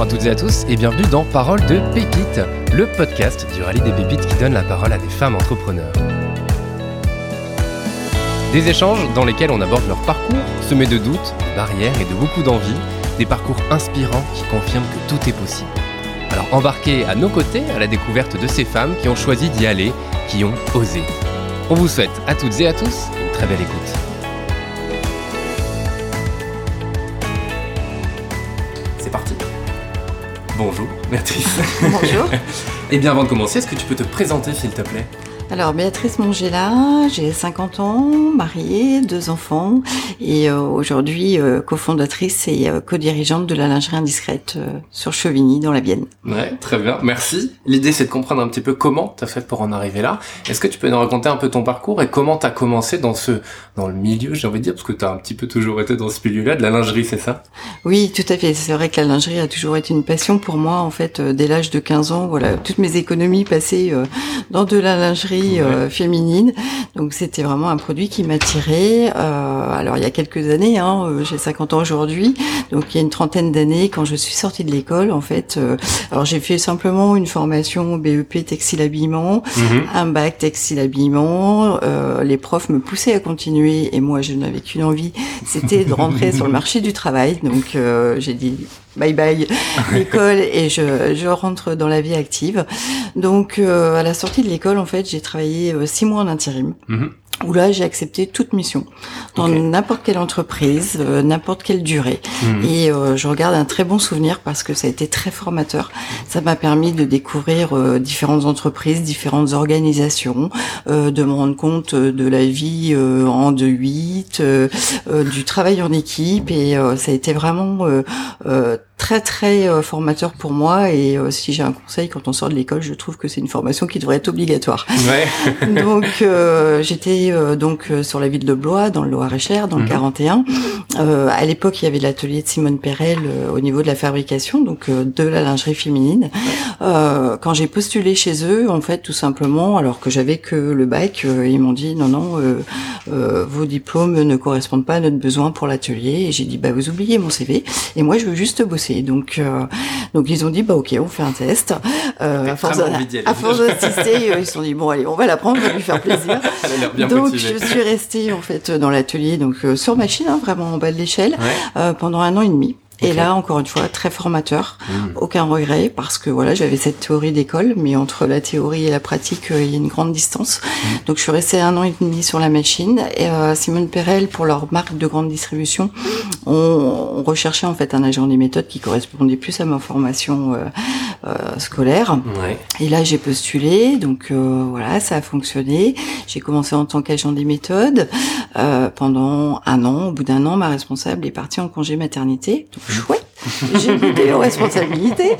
Bonjour à toutes et à tous et bienvenue dans Parole de Pépites, le podcast du rallye des pépites qui donne la parole à des femmes entrepreneurs. Des échanges dans lesquels on aborde leur parcours, semé de doutes, de barrières et de beaucoup d'envie, des parcours inspirants qui confirment que tout est possible. Alors embarquez à nos côtés à la découverte de ces femmes qui ont choisi d'y aller, qui ont osé. On vous souhaite à toutes et à tous une très belle écoute. Bonjour, Béatrice. Bonjour. Et bien avant de commencer, est-ce que tu peux te présenter s'il te plaît? Alors Béatrice Mongela, j'ai 50 ans, mariée, deux enfants et euh, aujourd'hui euh, cofondatrice et euh, co-dirigeante de la lingerie indiscrète sur Chevigny dans la Vienne. Ouais, très bien, merci. L'idée c'est de comprendre un petit peu comment tu as fait pour en arriver là. Est-ce que tu peux nous raconter un peu ton parcours et comment tu as commencé dans ce dans le milieu, j'ai envie de dire parce que tu as un petit peu toujours été dans ce milieu-là de la lingerie, c'est ça? Oui, tout à fait. C'est vrai que la lingerie a toujours été une passion pour moi en fait dès l'âge de 15 ans. Voilà, toutes mes économies euh, dans de la lingerie euh, féminine. Donc c'était vraiment un produit qui m'attirait. Euh, alors il y a quelques années, hein, euh, j'ai 50 ans aujourd'hui, donc il y a une trentaine d'années, quand je suis sortie de l'école, en fait, alors j'ai fait simplement une formation BEP textile habillement, Mhm. un bac textile habillement. les profs me poussaient à continuer et moi je n'avais qu'une envie, c'était de rentrer sur le marché du travail. Donc euh, j'ai dit bye bye l'école et je, je rentre dans la vie active. Donc euh, à la sortie de l'école, en fait, j'ai travaillé euh, six mois en intérim Mhm. Où là j'ai accepté toute mission dans n'importe quelle entreprise, euh, n'importe quelle durée. Mhm. Et euh, je regarde un très bon souvenir parce que ça a été très formateur. Ça m'a permis de découvrir euh, différentes entreprises, différentes organisations, euh, de me rendre compte euh, de la vie euh, en 2-8, euh, euh, du travail en équipe et euh, ça a été vraiment euh, euh, très très euh, formateur pour moi et euh, si j'ai un conseil quand on sort de l'école, je trouve que c'est une formation qui devrait être obligatoire. Ouais. donc euh, j'étais euh, donc euh, sur la ville de Blois dans le Loir-et-Cher dans le Mhm. 41. Euh, à l'époque, il y avait l'atelier de Simone Perel euh, au niveau de la fabrication donc euh, de la lingerie féminine. Euh, quand j'ai postulé chez eux, en fait, tout simplement, alors que j'avais que le bac, euh, ils m'ont dit non non, euh, euh, vos diplômes ne correspondent pas à notre besoin pour l'atelier. Et j'ai dit bah vous oubliez mon CV et moi je veux juste bosser. Donc euh, donc ils ont dit bah ok on fait un test. Euh, à force d'assister, euh, ils se sont dit bon allez on va la prendre, on va lui faire plaisir. Elle a donc motivée. je suis restée en fait dans l'atelier donc euh, sur machine hein, vraiment en bas de l'échelle Ouais. euh, pendant un an et demi. Et là, encore une fois, très formateur. Mhm. Aucun regret parce que voilà, j'avais cette théorie d'école, mais entre la théorie et la pratique, euh, il y a une grande distance. Mhm. Donc, je suis restée un an et demi sur la machine. Et euh, Simone Perel, pour leur marque de grande distribution, on, on recherchait en fait un agent des méthodes qui correspondait plus à ma formation euh, euh, scolaire. Ouais. Et là, j'ai postulé, donc euh, voilà, ça a fonctionné. J'ai commencé en tant qu'agent des méthodes euh, pendant un an. Au bout d'un an, ma responsable est partie en congé maternité. Donc chouette, j'ai goûté aux responsabilités.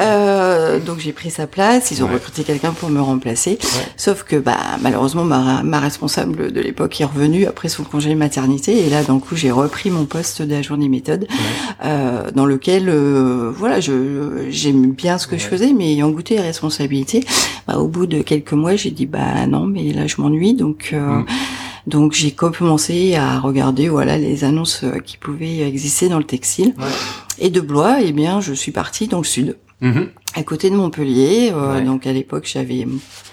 Euh, donc j'ai pris sa place. Ils ont Ouais. recruté quelqu'un pour me remplacer. Sauf que bah malheureusement ma, ma responsable de l'époque est revenue après son congé maternité. Et là, d'un coup, j'ai repris mon poste d'agent des méthodes, euh, dans lequel euh, voilà, je j'aime bien ce que je faisais, mais ayant goûté les responsabilités, bah, au bout de quelques mois, j'ai dit bah non, mais là je m'ennuie, donc euh, Mm. Donc j'ai commencé à regarder voilà les annonces euh, qui pouvaient exister dans le textile. Ouais. Et de Blois, eh bien, je suis partie dans le sud Mhm. à côté de Montpellier. Euh, Ouais. Donc à l'époque, j'avais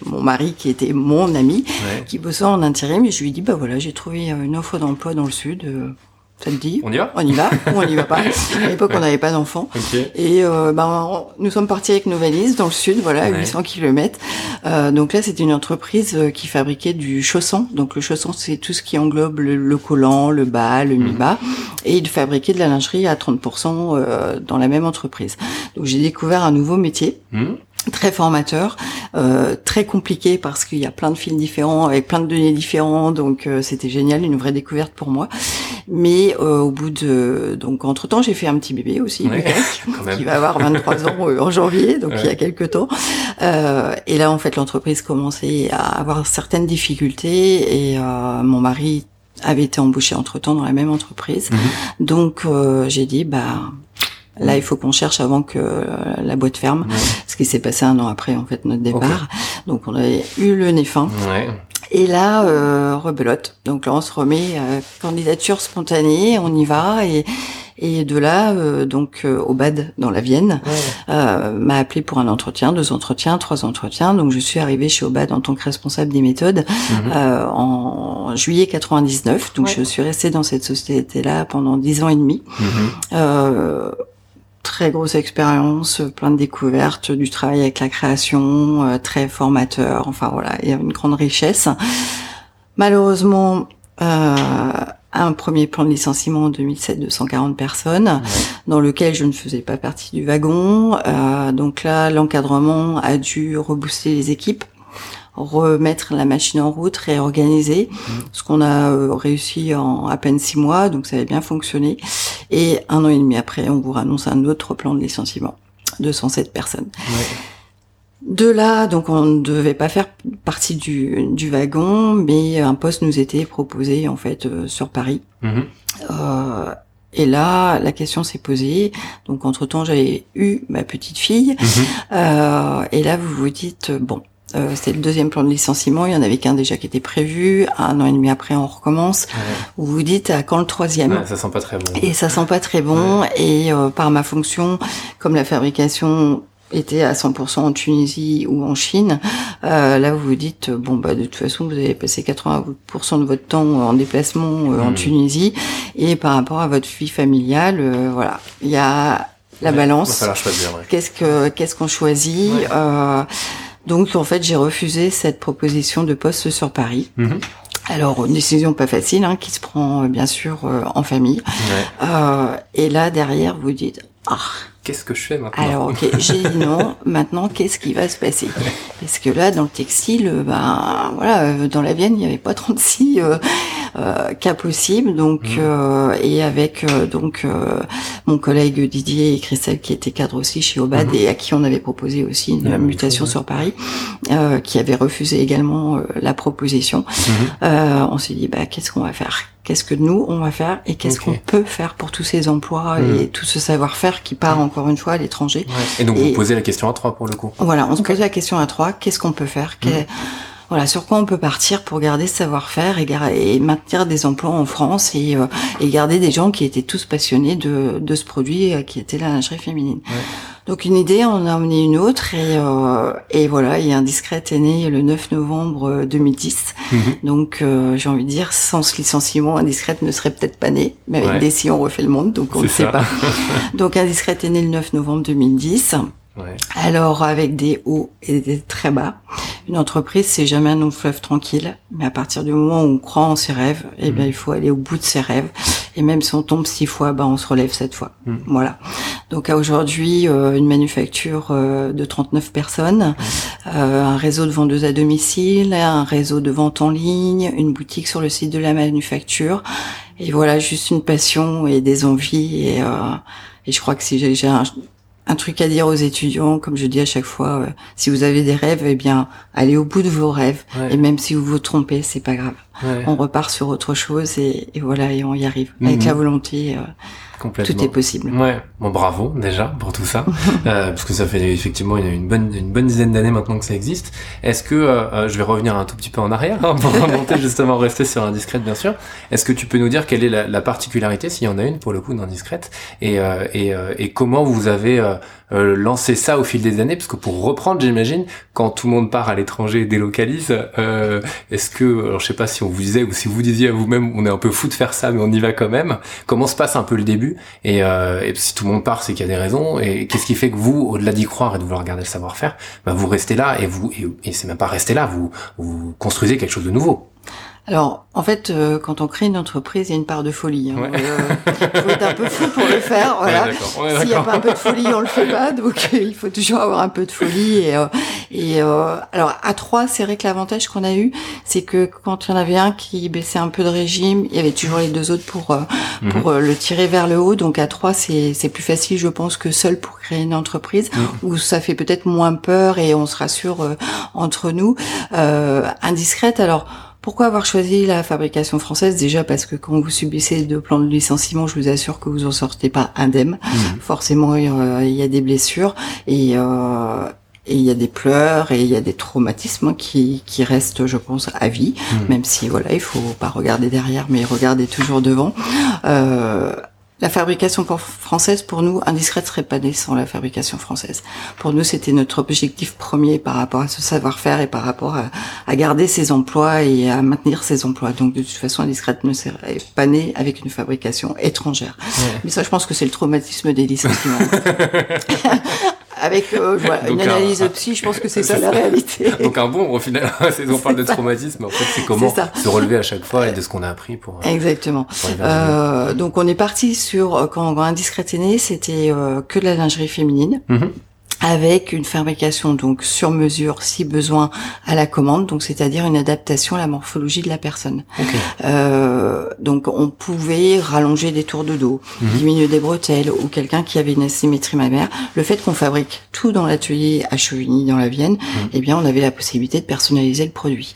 mon mari qui était mon ami, Ouais. qui bossait en intérim, et je lui ai dit bah voilà, j'ai trouvé euh, une offre d'emploi dans le sud. euh, ça te dit On y va On y va ou on n'y va pas À l'époque, on n'avait pas d'enfants. Ok. Et euh, ben, on- nous sommes partis avec nos valises dans le sud, voilà, à Ouais. 800 km. Euh, donc là, c'était une entreprise euh, qui fabriquait du chausson. Donc le chausson, c'est tout ce qui englobe le, le collant, le bas, le mi-bas. Et il fabriquait de la lingerie à 30% euh, dans la même entreprise. Donc j'ai découvert un nouveau métier Mhm. Très formateur, euh, très compliqué parce qu'il y a plein de fils différents avec plein de données différents, donc euh, c'était génial, une vraie découverte pour moi. Mais euh, au bout de donc entre temps j'ai fait un petit bébé aussi, Ouais, Lucas, qui va avoir 23 ans euh, en janvier, donc Ouais. il y a quelques temps. Euh, et là en fait l'entreprise commençait à avoir certaines difficultés et euh, mon mari avait été embauché entre temps dans la même entreprise. Mhm. Donc euh, j'ai dit bah Là, il faut qu'on cherche avant que euh, la boîte ferme, Ouais. ce qui s'est passé un an après en fait notre départ. Donc on avait eu le nez fin. Ouais. Et là, euh, rebelote. Donc là, on se remet euh, candidature spontanée, on y va et Et de là, euh, donc au BAD dans la Vienne, m'a appelé pour un entretien, deux entretiens, trois entretiens. Donc je suis arrivée chez Obad en tant que responsable des méthodes mhm. en juillet 99. Donc je suis restée dans cette société-là pendant dix ans et demi. Mhm très grosse expérience, plein de découvertes, du travail avec la création, euh, très formateur. Enfin voilà, il y a une grande richesse. Malheureusement, euh, un premier plan de licenciement en 2007 de 140 personnes, dans lequel je ne faisais pas partie du wagon. Euh, donc là, l'encadrement a dû rebooster les équipes remettre la machine en route, réorganiser, mmh. ce qu'on a euh, réussi en à peine six mois, donc ça avait bien fonctionné. Et un an et demi après, on vous annonce un autre plan de licenciement de 107 personnes. De là, donc on ne devait pas faire partie du, du, wagon, mais un poste nous était proposé en fait euh, sur Paris. Mmh. Euh, et là, la question s'est posée. Donc entre-temps, j'avais eu ma petite fille. Mmh. Euh, et là, vous vous dites, bon, euh, c'était le deuxième plan de licenciement. Il y en avait qu'un déjà qui était prévu. Un an et demi après, on recommence. Vous vous dites à quand le troisième ouais, Ça sent pas très bon. Et ça sent pas très bon. Et euh, par ma fonction, comme la fabrication était à 100% en Tunisie ou en Chine, euh, là vous vous dites bon bah de toute façon vous avez passé 80% de votre temps en déplacement euh, en hmm. Tunisie et par rapport à votre vie familiale, euh, voilà, il y a la balance. Qu'est-ce que qu'est-ce qu'on choisit donc en fait, j'ai refusé cette proposition de poste sur Paris. Mhm. Alors, une décision pas facile, hein, qui se prend euh, bien sûr euh, en famille. Euh, et là, derrière, vous dites, ah, qu'est-ce que je fais maintenant Alors, ok, j'ai dit non. maintenant, qu'est-ce qui va se passer Parce que là, dans le textile, ben voilà, euh, dans la Vienne, il n'y avait pas 36 euh, euh, cas possibles. Donc, mmh. euh, et avec donc mon collègue Didier et Christelle, qui étaient cadres aussi chez Obad mmh. et à qui on avait proposé aussi une mutation sur Paris, qui avait refusé également la proposition. Mmh. on s'est dit, bah, qu'est-ce qu'on va faire? Qu'est-ce que nous on va faire et qu'est-ce qu'on peut faire pour tous ces emplois et hmm. tout ce savoir-faire qui part encore une fois à l'étranger. Et donc vous posez la question à trois pour le coup. Voilà, on se pose la question à trois, qu'est-ce qu'on peut faire? Hmm. Voilà, sur quoi on peut partir pour garder ce savoir-faire et, maintenir des emplois en France et, euh, et, garder des gens qui étaient tous passionnés de, de ce produit euh, qui était la lingerie féminine. Donc une idée, on a emmené une autre et, euh, et voilà, et Indiscret est né le 9 novembre 2010. Euh, mhm. Donc euh, j'ai envie de dire, sans ce licenciement, Indiscret ne serait peut-être pas né, mais avec des si on refait le monde, donc on ne sait pas. donc Indiscret est né le 9 novembre 2010. Alors avec des hauts et des très bas. Une entreprise, c'est jamais un long fleuve tranquille, mais à partir du moment où on croit en ses rêves, eh bien, mhm. il faut aller au bout de ses rêves. Et même si on tombe six fois, bah, on se relève sept fois. Mhm. Voilà. Donc, à aujourd'hui, euh, une manufacture euh, de 39 personnes, euh, un réseau de vendeuses à domicile, un réseau de vente en ligne, une boutique sur le site de la manufacture. Et voilà, juste une passion et des envies. Et, et je crois que si j'ai un, un truc à dire aux étudiants, comme je dis à chaque fois, euh, si vous avez des rêves, eh bien, allez au bout de vos rêves. Et même si vous vous trompez, c'est pas grave. On repart sur autre chose et, voilà, et on y arrive. Avec mhm. la volonté, euh, tout est possible. Ouais, bon bravo déjà pour tout ça, euh, parce que ça fait effectivement une, bonne une bonne dizaine d'années maintenant que ça existe. Est-ce que euh, euh, je vais revenir un tout petit peu en arrière hein, pour remonter justement rester sur indiscrète bien sûr. Est-ce que tu peux nous dire quelle est la, la particularité s'il y en a une pour le coup d'indiscrète et et, et comment vous avez euh, lancer ça au fil des années? Parce que pour reprendre, j'imagine, quand tout le monde part à l'étranger et délocalise, euh, est-ce que, alors je sais pas si on vous disait ou si vous disiez à vous-même, on est un peu fou de faire ça, mais on y va quand même. Comment se passe un peu le début? Et, euh, si tout le monde part, c'est qu'il y a des raisons. Et qu'est-ce qui fait que vous, au-delà d'y croire et de vouloir garder le savoir-faire, bah vous restez là et vous et, c'est même pas rester là, vous construisez quelque chose de nouveau. Alors, en fait, euh, quand on crée une entreprise, il y a une part de folie. Hein. Euh, il faut être un peu fou pour le faire. Voilà. S'il n'y a pas un peu de folie, on le fait pas. Donc, il faut toujours avoir un peu de folie. Et, euh, et alors, à trois, c'est vrai que l'avantage qu'on a eu, c'est que quand il y en avait un qui baissait un peu de régime, il y avait toujours les deux autres pour mhm. pour le tirer vers le haut. Donc, à trois, c'est c'est plus facile, je pense, que seul pour créer une entreprise mhm. où ça fait peut-être moins peur et on se rassure entre nous. indiscrète. Alors pourquoi avoir choisi la fabrication française? Déjà parce que quand vous subissez deux plans de licenciement, je vous assure que vous en sortez pas indemne. Mmh. Forcément, euh, il y a des blessures et euh, et il y a des pleurs et il y a des traumatismes qui, qui restent, je pense, à vie, mmh. même si voilà, il faut pas regarder derrière, mais regarder toujours devant. Euh, la fabrication française, pour nous, indiscrète serait pas née sans la fabrication française. Pour nous, c'était notre objectif premier par rapport à ce savoir-faire et par rapport à, garder ses emplois et à maintenir ses emplois. Donc, de toute façon, indiscrète ne serait pas née avec une fabrication étrangère. Mais ça, je pense que c'est le traumatisme des licenciements. avec euh, voilà, une analyse psy, je pense que c'est ça la réalité. Donc un bon, au final, on parle de traumatisme, en fait, c'est comment se relever à chaque fois et de ce qu'on a appris pour. Euh, Exactement. euh, donc on est parti sur quand, quand né, c'était euh, que de la lingerie féminine. Mm-hmm avec une fabrication donc sur mesure si besoin à la commande donc c'est-à-dire une adaptation à la morphologie de la personne euh, donc on pouvait rallonger des tours de dos mhm. diminuer des bretelles ou quelqu'un qui avait une asymétrie mammaire le fait qu'on fabrique tout dans l'atelier à Chevigny dans la Vienne mhm. eh bien on avait la possibilité de personnaliser le produit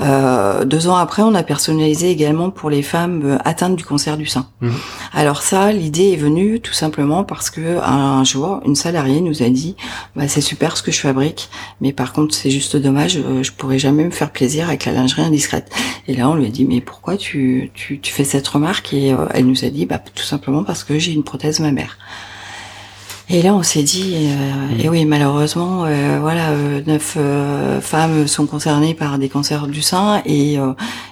euh, deux ans après on a personnalisé également pour les femmes euh, atteintes du cancer du sein mhm. alors ça l'idée est venue tout simplement parce que un jour une salariée nous a dit bah, c'est super ce que je fabrique, mais par contre c'est juste dommage, euh, je pourrais jamais me faire plaisir avec la lingerie indiscrète. Et là on lui a dit mais pourquoi tu, tu, tu fais cette remarque? Et euh, elle nous a dit bah tout simplement parce que j'ai une prothèse mammaire. Et là, on s'est dit, euh, et oui, malheureusement, voilà, neuf femmes sont concernées par des cancers du sein et,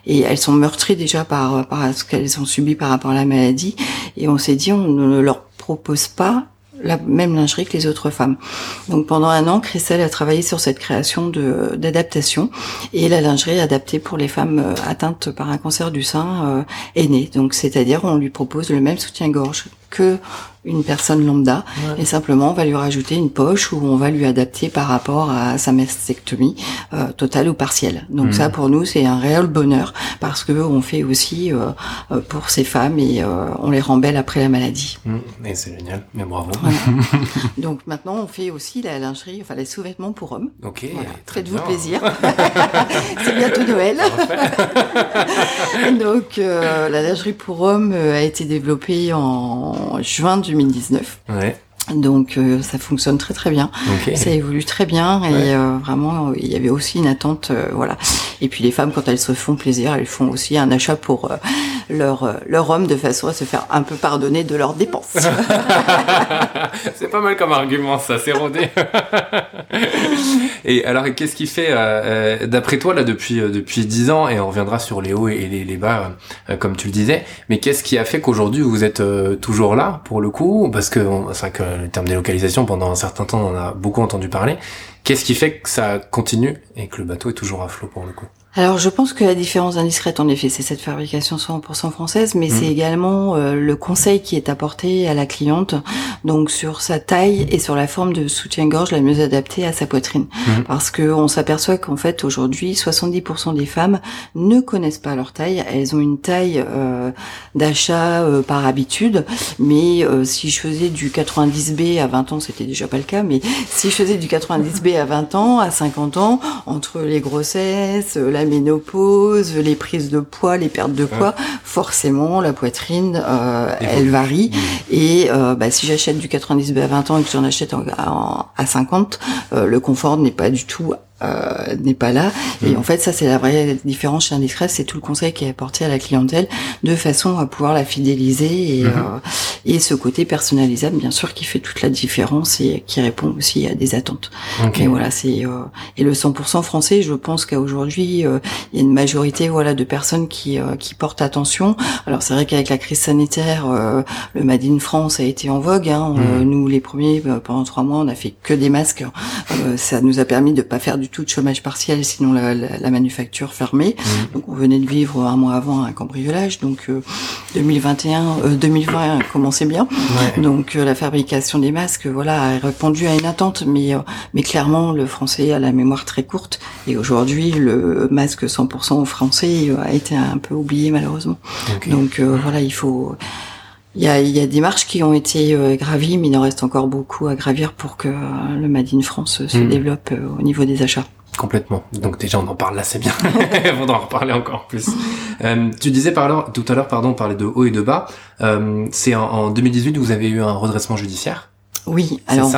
et elles sont meurtries déjà par, par ce qu'elles ont subi par rapport à la maladie. Et on s'est dit, on ne leur propose pas la même lingerie que les autres femmes. Donc pendant un an, Christelle a travaillé sur cette création de d'adaptation et la lingerie adaptée pour les femmes euh, atteintes par un cancer du sein euh, est née. Donc c'est-à-dire on lui propose le même soutien-gorge que une personne lambda et simplement on va lui rajouter une poche où on va lui adapter par rapport à sa mastectomie euh, totale ou partielle. Donc mmh. ça pour nous c'est un réel bonheur parce que on fait aussi euh, euh, pour ces femmes et on les rend belles après la maladie. Mmh. Et c'est génial, mais bravo. Donc maintenant on fait aussi la lingerie, enfin les sous-vêtements pour hommes. Ok. Faites-vous plaisir. c'est bientôt Noël. Donc la lingerie pour hommes a été développée en juin 2019. Ouais. Donc euh, ça fonctionne très très bien, ça évolue très bien et euh, vraiment il y avait aussi une attente, euh, voilà. Et puis les femmes quand elles se font plaisir, elles font aussi un achat pour leur leur homme de façon à se faire un peu pardonner de leurs dépenses. c'est pas mal comme argument ça, c'est rodé. et alors qu'est-ce qui fait, d'après toi là depuis depuis dix ans et on reviendra sur les hauts et les, les bas comme tu le disais, mais qu'est-ce qui a fait qu'aujourd'hui vous êtes toujours là pour le coup? Parce que c'est que le terme délocalisation, pendant un certain temps, on en a beaucoup entendu parler. Qu'est-ce qui fait que ça continue et que le bateau est toujours à flot pour le coup alors je pense que la différence indiscrète, en effet, c'est cette fabrication 100% française, mais c'est mmh. également euh, le conseil qui est apporté à la cliente, donc sur sa taille et sur la forme de soutien-gorge la mieux adaptée à sa poitrine. Mmh. Parce que on s'aperçoit qu'en fait aujourd'hui, 70% des femmes ne connaissent pas leur taille, elles ont une taille euh, d'achat euh, par habitude, mais si je faisais du 90B à 20 ans, c'était déjà pas le cas, mais si je faisais du 90B à 20 ans, à 50 ans, entre les grossesses, la ménopause, les prises de poids, les pertes de poids, forcément la poitrine, euh, elle varie. Et euh, bah, si j'achète du 90B à 20 ans et que j'en achète à 50, euh, le confort n'est pas du tout euh, n'est pas là. Et mm. en fait, ça, c'est la vraie différence chez Indiscret, c'est tout le conseil qui est apporté à la clientèle de façon à pouvoir la fidéliser et, mm-hmm. euh, et ce côté personnalisable, bien sûr, qui fait toute la différence et qui répond aussi à des attentes. Et voilà, c'est euh, et le 100% français, je pense qu'à aujourd'hui, euh, il y a une majorité, voilà, de personnes qui qui portent attention. Alors c'est vrai qu'avec la crise sanitaire, le Made in France a été en vogue. Hein. Mm. nous, les premiers, pendant trois mois, on a fait que des masques. ça nous a permis de pas faire du tout de chômage partiel, sinon la, la, manufacture fermée. Mmh. Donc on venait de vivre un mois avant un cambriolage, donc 2021, euh, 2020 euh, commençait bien. Donc euh, la fabrication des masques, voilà, a répondu à une attente, mais mais clairement le français a la mémoire très courte et aujourd'hui le masque 100% français a été un peu oublié malheureusement. Donc voilà, il faut il y a, il y a des marches qui ont été euh, gravies, mais il en reste encore beaucoup à gravir pour que euh, le Made in France se hmm. développe euh, au niveau des achats. Complètement. Donc déjà on en parle là, c'est bien. on faudra en reparler encore plus. tu disais par tout à l'heure, pardon, on parlait de haut et de bas. c'est en, en, 2018 vous avez eu un redressement judiciaire. Oui, alors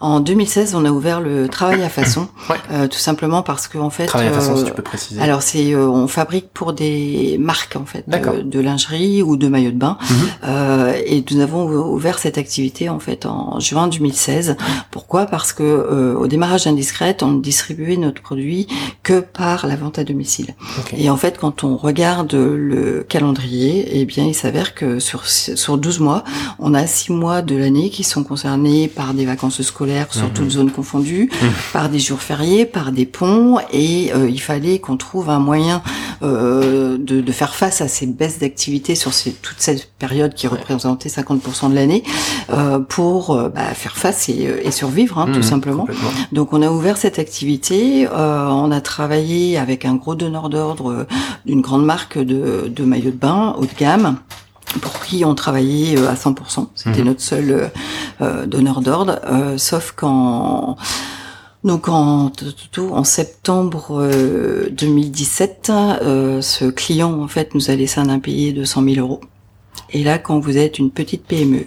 en 2016, on a ouvert le travail à façon, euh, tout simplement parce que en fait, travail à façon, si tu peux préciser. Alors c'est, euh, on fabrique pour des marques en fait, de, de, lingerie ou de maillots de bain, mhm. euh, et nous avons ouvert cette activité en fait en juin 2016. Pourquoi? Parce que euh, au démarrage d'Indiscrète, on ne distribuait notre produit que par la vente à domicile. Et en fait, quand on regarde le calendrier, eh bien, il s'avère que sur sur 12 mois, on a 6 mois de l'année qui sont concernés par des vacances scolaires sur toutes mhm. zones confondues, mhm. par des jours fériés, par des ponts, et euh, il fallait qu'on trouve un moyen euh, de, de, faire face à ces baisses d'activité sur ces, toute cette période qui représentait 50% de l'année euh, pour bah, faire face et, et survivre, hein, tout mhm, simplement. Donc on a ouvert cette activité, on a travaillé avec un gros donneur d'ordre d'une grande marque de, de maillots de bain haut de gamme pour qui on travaillait euh, à 100%. C'était mhm. notre seul euh, euh, donneur d'ordre, sauf qu'en donc en, en septembre 2017, ce client en fait nous a laissé un impayé de 100 000 euros. Et là, quand vous êtes une petite PME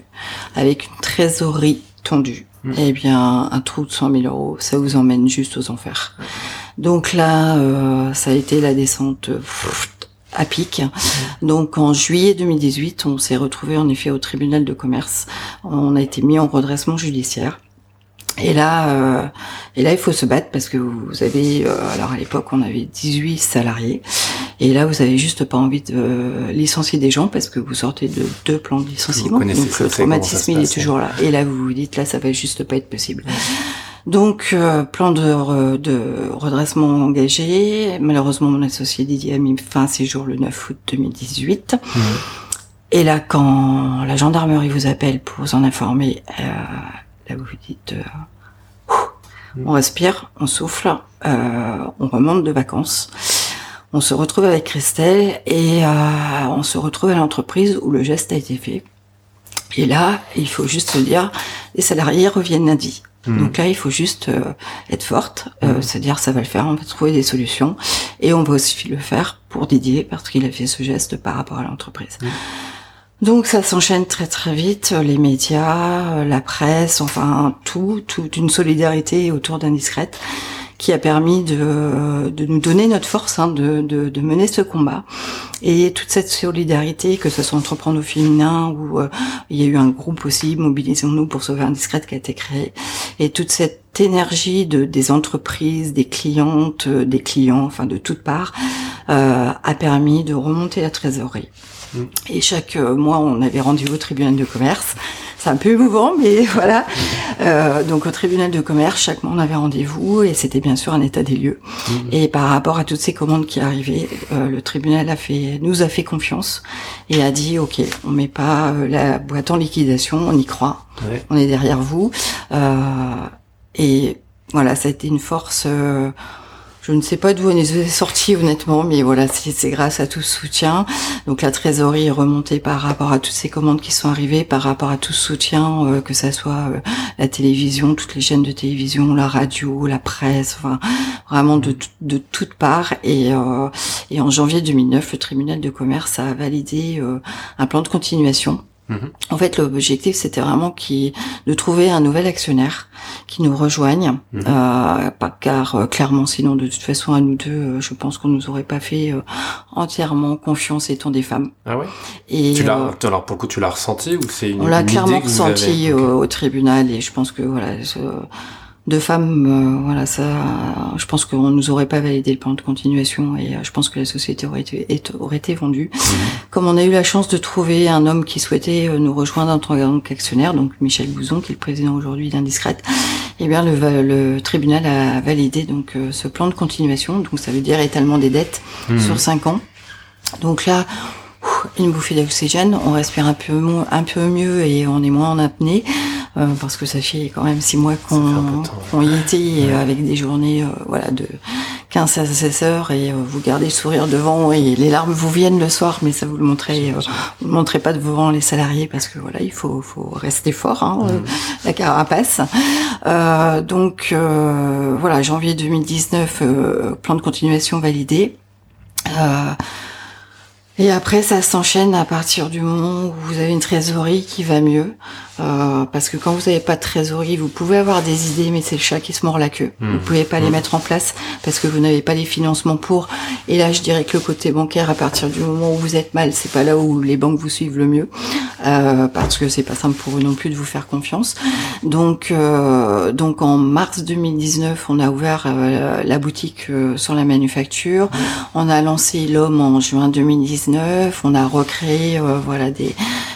avec une trésorerie tendue, mhm. eh bien un trou de 100 000 euros, ça vous emmène juste aux enfers. Donc là, ça a été la descente à pic. Donc en juillet 2018, on s'est retrouvé en effet au tribunal de commerce. On a été mis en redressement judiciaire. Et là, euh, et là, il faut se battre parce que vous avez, euh, alors à l'époque, on avait 18 salariés, et là, vous avez juste pas envie de licencier des gens parce que vous sortez de deux plans de licenciement, donc le traumatisme il est toujours là. Et là, vous vous dites là, ça va juste pas être possible. Donc, euh, plan de, de, redressement engagé. Malheureusement, mon associé Didier a mis fin à ses jours le 9 août 2018. Mmh. Et là, quand la gendarmerie vous appelle pour vous en informer, euh, là vous vous dites, euh, mmh. on respire, on souffle, on remonte de vacances. On se retrouve avec Christelle et on se retrouve à l'entreprise où le geste a été fait. Et là, il faut juste se dire, les salariés reviennent lundi. Hmm. Donc là, il faut juste euh, être forte, euh, hmm. se dire ça va le faire, on va trouver des solutions, et on va aussi le faire pour Didier parce qu'il a fait ce geste par rapport à l'entreprise. Hmm. Donc ça s'enchaîne très très vite, les médias, euh, la presse, enfin tout, toute une solidarité autour d'Indiscrète qui a permis de, de nous donner notre force hein, de, de, de, mener ce combat. Et toute cette solidarité, que ce soit Entreprendre au féminin, ou euh, il y a eu un groupe aussi, Mobilisons-nous pour sauver Indiscrète, qui a été créé, et toute cette énergie de, des entreprises, des clientes, euh, des clients, enfin de toutes parts, euh, a permis de remonter la trésorerie. Mm. Et chaque mois, on avait rendez-vous au tribunal de commerce c'est un peu émouvant, mais voilà. Euh, donc au tribunal de commerce, chaque mois on avait rendez-vous et c'était bien sûr un état des lieux. Mmh. Et par rapport à toutes ces commandes qui arrivaient, euh, le tribunal a fait, nous a fait confiance et a dit ok, on met pas euh, la boîte en liquidation, on y croit, on est derrière vous. et voilà, ça a été une force je ne sais pas d'où on est sorti honnêtement, mais voilà, c'est grâce à tout soutien. Donc la trésorerie est remontée par rapport à toutes ces commandes qui sont arrivées, par rapport à tout soutien, euh, que ça soit euh, la télévision, toutes les chaînes de télévision, la radio, la presse, enfin vraiment de, de toutes parts. Et, euh, et en janvier 2009, le tribunal de commerce a validé un plan de continuation En fait, l'objectif, c'était vraiment qui, de trouver un nouvel actionnaire qui nous rejoigne, mhm. euh, car euh, clairement, sinon, de toute façon, à nous deux, euh, je pense qu'on nous aurait pas fait entièrement confiance étant des femmes. Ah ouais? Et tu l'as, alors pour le coup, tu l'as ressenti ou c'est une On l'a clairement ressenti au, tribunal et je pense que voilà de femmes, euh, voilà, ça, je pense qu'on nous aurait pas validé le plan de continuation et euh, je pense que la société aurait été, aurait été vendue. Mhm. Comme on a eu la chance de trouver un homme qui souhaitait euh, nous rejoindre en tant qu'actionnaire, donc Michel Bouzon, qui est le président aujourd'hui d'Indiscrète, eh bien le, le, tribunal a validé donc ce plan de continuation, donc ça veut dire étalement des dettes mhm. sur cinq ans. Donc là, une bouffée d'oxygène, on respire un peu, un peu mieux et on est moins en apnée. Euh, parce que ça fait quand même six mois qu'on y était avec des journées euh, voilà de 15 à 16 heures et euh, vous gardez le sourire devant et les larmes vous viennent le soir mais ça vous le montrez vous le montrez pas devant les salariés parce que voilà il faut faut rester fort hein, mm. la carapace. Donc voilà janvier 2019 plan de continuation validé. Et après, ça s'enchaîne à partir du moment où vous avez une trésorerie qui va mieux. Euh, parce que quand vous n'avez pas de trésorerie, vous pouvez avoir des idées, mais c'est le chat qui se mord la queue. Vous Mmh. pouvez pas les Mmh. mettre en place parce que vous n'avez pas les financements pour. Et là, je dirais que le côté bancaire, à partir du moment où vous êtes mal, c'est pas là où les banques vous suivent le mieux, euh, parce que c'est pas simple pour eux non plus de vous faire confiance. Donc, euh, donc en mars 2019, on a ouvert euh, la boutique euh, sur la manufacture. On a lancé l'homme en juin 2019. On a recréé, voilà, des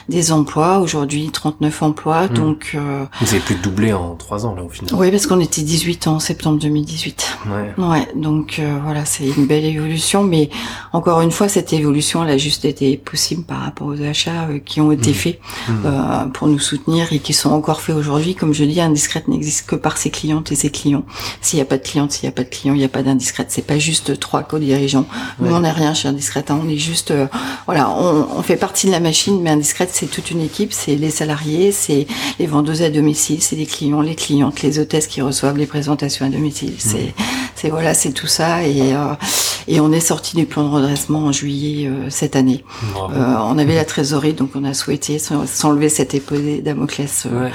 des emplois. Aujourd'hui, 39 emplois. Mmh. Donc, euh, Vous avez plus de doublé en trois ans là au final. oui, parce qu'on était 18 ans en septembre 2018. Ouais. Ouais, donc euh, voilà, c'est une belle évolution, mais encore une fois, cette évolution, elle a juste été possible par rapport aux achats euh, qui ont été Mhm. faits Mmh. euh, pour nous soutenir et qui sont encore faits aujourd'hui. Comme je dis, Indiscrète n'existe que par ses clientes et ses clients. S'il n'y a pas de clientes, s'il n'y a pas de clients, il n'y a pas d'Indiscrète. C'est pas juste trois co-dirigeants. Nous, Ouais. on n'est rien chez Indiscrète. hein. On est juste, euh, voilà, on, on fait partie de la machine, mais Indiscrète, c'est toute une équipe. C'est les salariés, c'est les vendeuses à domicile, c'est les clients, les clientes, les hôtesses qui reçoivent les présentations à domicile. C'est, c'est voilà, c'est tout ça. Et, euh, et on est sorti du plan de redressement en juillet euh, cette année. Euh, on avait la trésorerie, donc on a souhaité s'en- s'enlever cette épée Damoclès. euh, Ouais.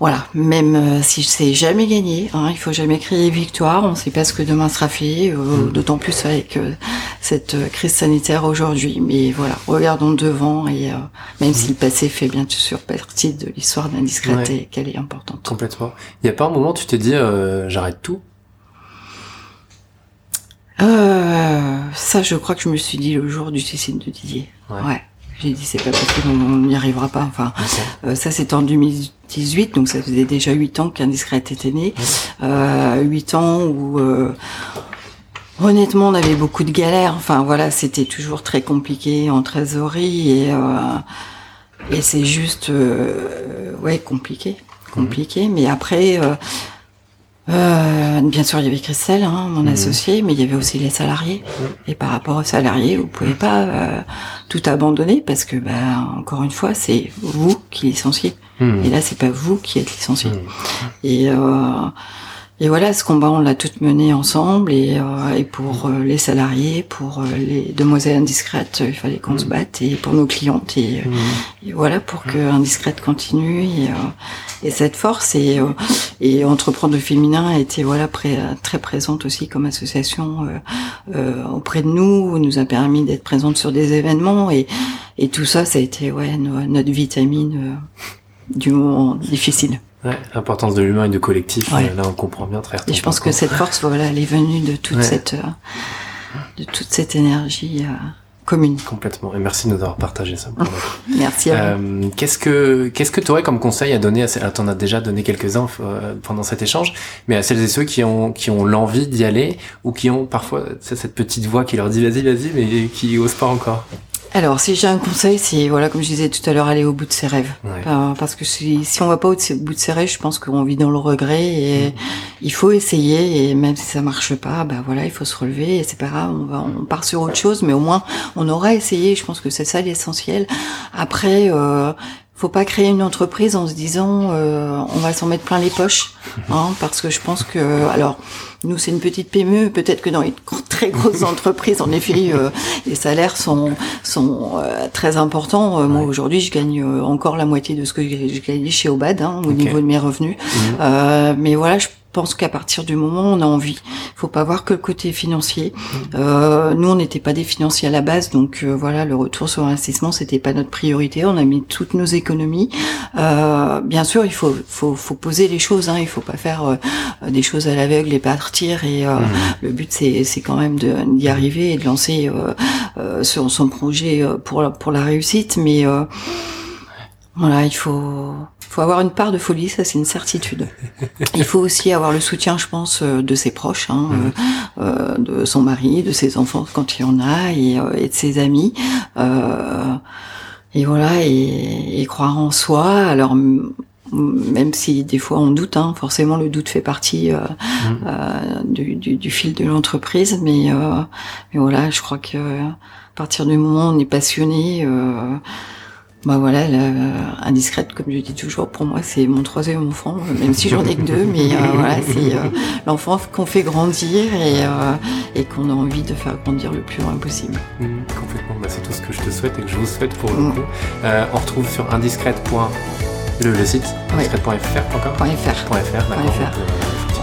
Voilà, même euh, si c'est jamais gagné, hein, il faut jamais crier victoire. On ne sait pas ce que demain sera fait, euh, Mm. d'autant plus avec euh, cette euh, crise sanitaire aujourd'hui. Mais voilà, regardons devant et même si le passé fait bien sûr partie de l'histoire d'Indiscrète. Ouais. et qu'elle est importante. Complètement. Il y a pas un moment où tu t'es dit j'arrête tout? Ça, je crois que je me suis dit le jour du suicide de Didier. Ouais. Ouais. J'ai dit c'est pas possible, on n'y arrivera pas. Enfin, Euh, ça c'était en 2018, donc ça faisait déjà huit ans qu'Indiscrète était né. Euh, huit ans où euh, honnêtement on avait beaucoup de galères. Enfin voilà, c'était toujours très compliqué en trésorerie et euh, et c'est juste euh, ouais compliqué, compliqué. Mais après. Euh, euh, bien sûr, il y avait Christelle, hein, mon Mhm. associé, mais il y avait aussi les salariés. Et par rapport aux salariés, vous pouvez pas euh, tout abandonner parce que, bah, encore une fois, c'est vous qui licenciez. Mmh. Et là, c'est pas vous qui êtes licencié. Mmh. Et, euh, et voilà, ce combat, on l'a tout mené ensemble. Et, euh, et pour euh, les salariés, pour euh, les demoiselles indiscrètes, il fallait qu'on se batte. Et pour nos clientes. Et, Mmh. et voilà, pour que Indiscrète continue. Et, euh, et cette force. Et, euh, et Entreprendre le féminin a été voilà, pré- très présente aussi comme association euh, euh, auprès de nous. nous a permis d'être présente sur des événements. Et, et tout ça, ça a été ouais, no- notre vitamine euh, du moment difficile. Ouais, l'importance de l'humain et du collectif, Ouais. euh, là on comprend bien très Et je pense que cette force, voilà, elle est venue de toute Ouais. cette, euh, de toute cette énergie euh, commune. Complètement. Et merci de nous avoir partagé ça. Merci à vous. Euh, qu'est-ce que qu'est-ce que tu aurais comme conseil à donner à ces... t'en as déjà donné quelques-uns euh, pendant cet échange, mais à celles et ceux qui ont qui ont l'envie d'y aller ou qui ont parfois cette petite voix qui leur dit vas-y vas-y mais qui osent pas encore? Alors, si j'ai un conseil, c'est, voilà, comme je disais tout à l'heure, aller au bout de ses rêves. Ouais. Euh, parce que si, si on va pas au, bout de ses rêves, je pense qu'on vit dans le regret Mm. et il faut essayer et même si ça marche pas, bah voilà, il faut se relever et c'est pas grave, on va, on part sur autre chose, mais au moins on aura essayé. Je pense que c'est ça l'essentiel. Après, euh, faut pas créer une entreprise en se disant euh, on va s'en mettre plein les poches, hein, parce que je pense que alors nous c'est une petite PME, peut-être que dans une gro- très grosse entreprise, en effet, euh, les salaires sont sont euh, très importants. Euh, Moi Ouais. aujourd'hui, je gagne euh, encore la moitié de ce que je gagnais chez Obad hein, au niveau de mes revenus. Mhm. Euh, mais voilà, je pense qu'à partir du moment où on a envie, faut pas voir que le côté financier. Euh, nous, on n'était pas des financiers à la base, donc euh, voilà, le retour sur investissement, c'était pas notre priorité. On a mis toutes nos économies. Euh, bien sûr, il faut, faut, faut poser les choses. Hein, il faut pas faire euh, des choses à l'aveugle et partir. Et euh, Mhm. le but, c'est, c'est quand même d'y arriver et de lancer euh, euh, sur son projet pour la, pour la réussite. Mais euh, voilà, il faut, faut avoir une part de folie, ça c'est une certitude. Il faut aussi avoir le soutien, je pense, euh, de ses proches, hein, Mhm. euh, euh, de son mari, de ses enfants quand il y en a, et, euh, et de ses amis. Euh, et voilà, et, et croire en soi. Alors même si des fois on doute, hein, forcément le doute fait partie euh, euh, du, du, du fil de l'entreprise, mais, euh, mais voilà, je crois que à partir du moment où on est passionné, euh, Bah voilà, la, indiscrète, comme je dis toujours, pour moi, c'est mon troisième enfant, même si j'en ai que deux, mais euh, voilà, c'est euh, l'enfant qu'on fait grandir et, euh, et qu'on a envie de faire grandir le plus loin possible. Mmh, complètement, bah, c'est tout ce que je te souhaite et que je vous souhaite pour le mmh. coup. on retrouve sur indiscrète. Le, site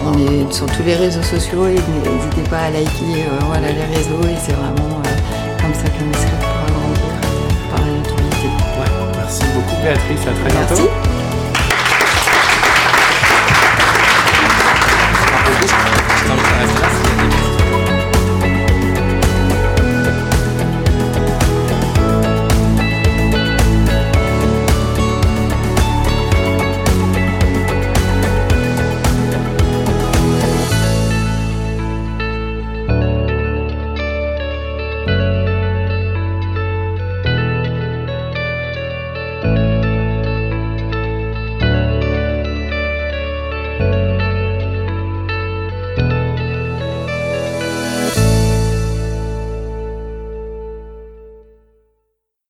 On est sur tous les réseaux sociaux et n'hésitez pas à liker voilà, les réseaux et c'est vraiment Béatrice, à très bientôt.